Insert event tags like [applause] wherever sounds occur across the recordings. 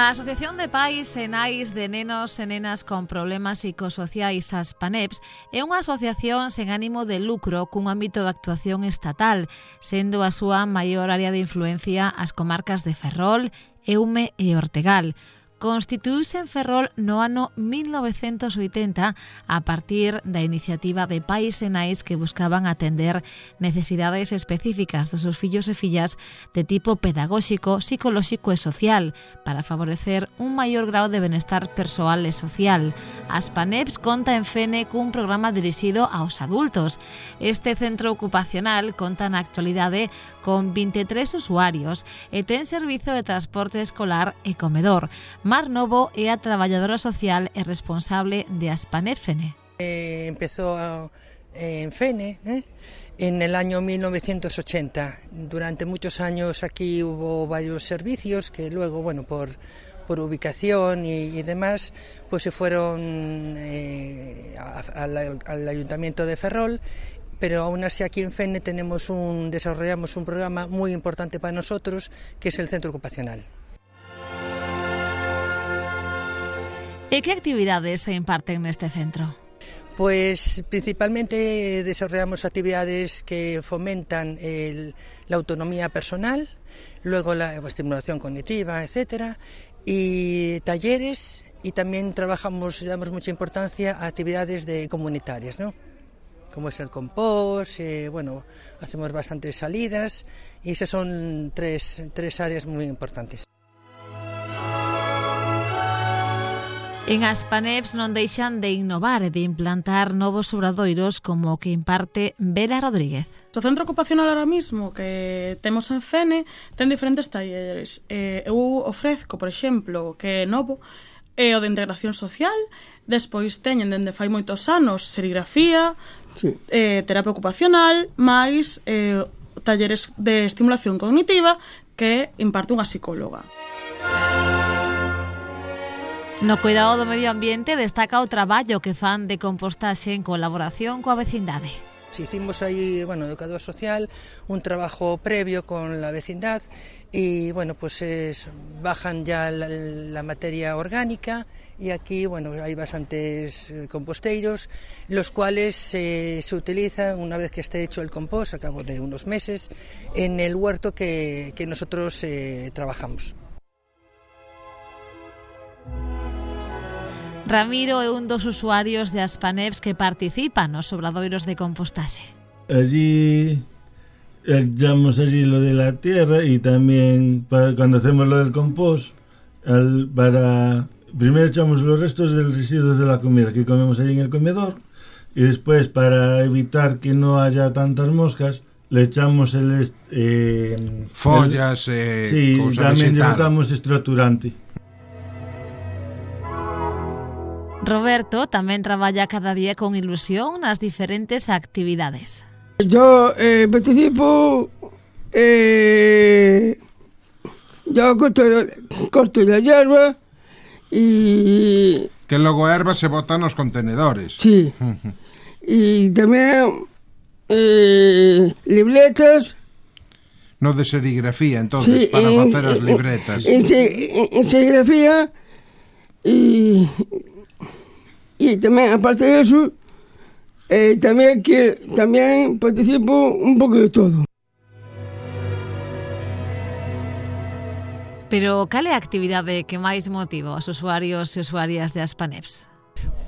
A Asociación de Pais e Nais de Nenos e Nenas con Problemas Psicosociais ASPANEPS é unha asociación sen ánimo de lucro cun ámbito de actuación estatal, sendo a súa maior área de influencia as comarcas de Ferrol, Eume e Ortegal constituíuse en Ferrol no ano 1980 a partir da iniciativa de pais e nais que buscaban atender necesidades específicas dos seus fillos e fillas de tipo pedagóxico, psicolóxico e social para favorecer un maior grau de benestar persoal e social. As PANEPS conta en Fene cun programa dirixido aos adultos. Este centro ocupacional conta na actualidade con 23 usuarios e ten servizo de transporte escolar e comedor. Mar Novo é a traballadora social e responsable de Aspanet Fene. Eh, empezó en Fene ¿eh? en el año 1980. Durante muchos años aquí hubo varios servicios que luego, bueno, por, por ubicación y, demás, pues se fueron eh, al Ayuntamiento de Ferrol pero aún así aquí en FENE tenemos un, desarrollamos un programa muy importante para nosotros, que es el centro ocupacional. ¿Y qué actividades se imparten en este centro? Pues principalmente desarrollamos actividades que fomentan la autonomía personal, luego la estimulación cognitiva, etcétera, y talleres y también trabajamos, damos mucha importancia a actividades de comunitarias, ¿no? como es el compost, eh, bueno, hacemos bastantes salidas y esas son tres, tres áreas muy importantes. En Aspaneps non deixan de innovar e de implantar novos obradoiros como o que imparte Vera Rodríguez. O centro ocupacional ahora mismo que temos en Fene ten diferentes talleres. Eh, eu ofrezco, por exemplo, que é novo, é o de integración social, despois teñen dende fai moitos anos serigrafía, sí. eh, terapia ocupacional, máis eh, talleres de estimulación cognitiva que imparte unha psicóloga. No cuidado do medio ambiente destaca o traballo que fan de compostaxe en colaboración coa vecindade. Hicimos ahí, bueno, educador social, un trabajo previo con la vecindad y, bueno, pues es, bajan ya la, la materia orgánica y aquí, bueno, hay bastantes eh, composteiros, los cuales eh, se utilizan una vez que esté hecho el compost, a cabo de unos meses, en el huerto que, que nosotros eh, trabajamos. Ramiro é un dos usuarios de Aspaneps que participan nos obradoiros de compostaxe. Allí echamos allí lo de la tierra y también para, cuando hacemos lo del compost al, para primero echamos los restos del residuos de la comida que comemos ahí en el comedor y después para evitar que no haya tantas moscas le echamos el eh, follas el, eh, sí, también le echamos estructurante Roberto tamén traballa cada día con ilusión nas diferentes actividades. Yo eh, participo eh, yo corto, corto la hierba e... Que logo a erva se bota nos contenedores. Sí. [laughs] e tamén eh, libretas No de serigrafía, entonces, sí, para en, facer as libretas. En, en, en serigrafía e E tamén, aparte de eso, eh, tamén que tamén participo un pouco de todo. Pero cal é a actividade que máis motiva aos usuarios e usuarias de Aspaneps?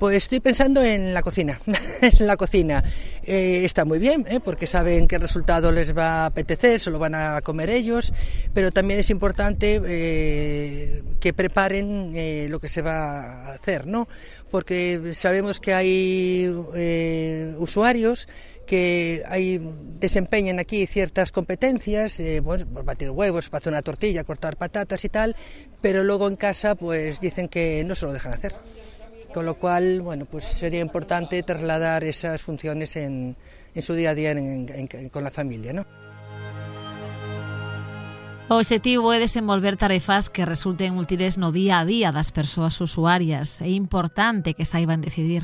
Pues estoy pensando en la cocina. [laughs] en la cocina. Eh, está muy bien, ¿eh? porque saben qué resultado les va a apetecer, se lo van a comer ellos, pero también es importante eh, que preparen eh, lo que se va a hacer, ¿no? Porque sabemos que hay eh, usuarios que hay, desempeñan aquí ciertas competencias, eh, bueno, batir huevos, hacer una tortilla, cortar patatas y tal, pero luego en casa pues dicen que no se lo dejan hacer. Con lo cual, bueno, pues sería importante trasladar esas funciones en, en su día a día en, en, con la familia, ¿no? O objetivo é desenvolver tarefas que resulten útiles no día a día das persoas usuarias. É importante que saiban decidir.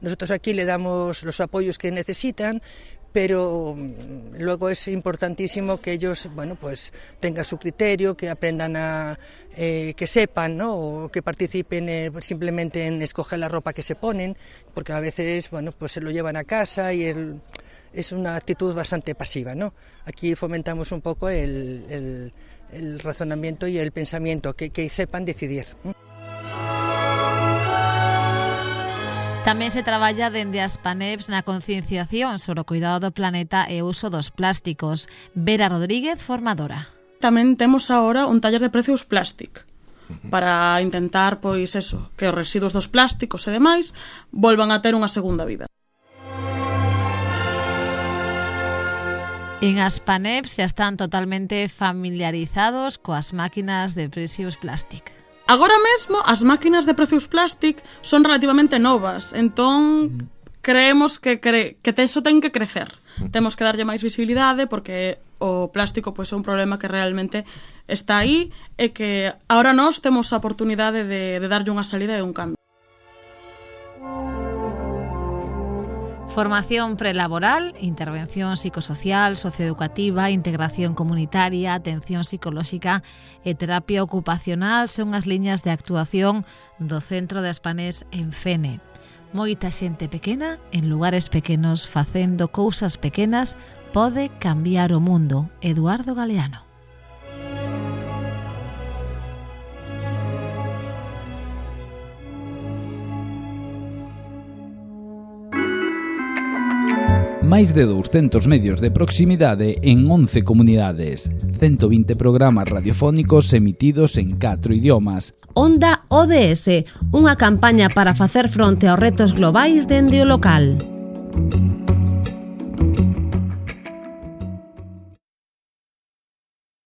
Nosotros aquí le damos los apoyos que necesitan, pero mm, luego es importantísimo que ellos, bueno, pues tengan su criterio, que aprendan a, eh, que sepan, ¿no? O que participen eh, simplemente en escoger la ropa que se ponen, porque a veces, bueno, pues se lo llevan a casa y el, es una actitud bastante pasiva, ¿no? Aquí fomentamos un poco el, razonamiento y el pensamiento, que, que sepan decidir. Tamén se traballa dende as PANEPs na concienciación sobre o cuidado do planeta e o uso dos plásticos. Vera Rodríguez, formadora. Tamén temos agora un taller de precios plástico para intentar, pois, eso, que os residuos dos plásticos e demais volvan a ter unha segunda vida. En Aspanep xa están totalmente familiarizados coas máquinas de Precious Plastic. Agora mesmo as máquinas de precios Plastic son relativamente novas, entón creemos que cre que eso ten que crecer. Temos que darlle máis visibilidade porque o plástico pois é un problema que realmente está aí e que agora nós temos a oportunidade de, de darlle unha salida e un cambio. Formación prelaboral, intervención psicosocial, socioeducativa, integración comunitaria, atención psicolóxica e terapia ocupacional son as liñas de actuación do Centro de Aspanés en Fene. Moita xente pequena en lugares pequenos facendo cousas pequenas pode cambiar o mundo. Eduardo Galeano. máis de 200 medios de proximidade en 11 comunidades, 120 programas radiofónicos emitidos en 4 idiomas. Onda ODS, unha campaña para facer fronte aos retos globais dende o local.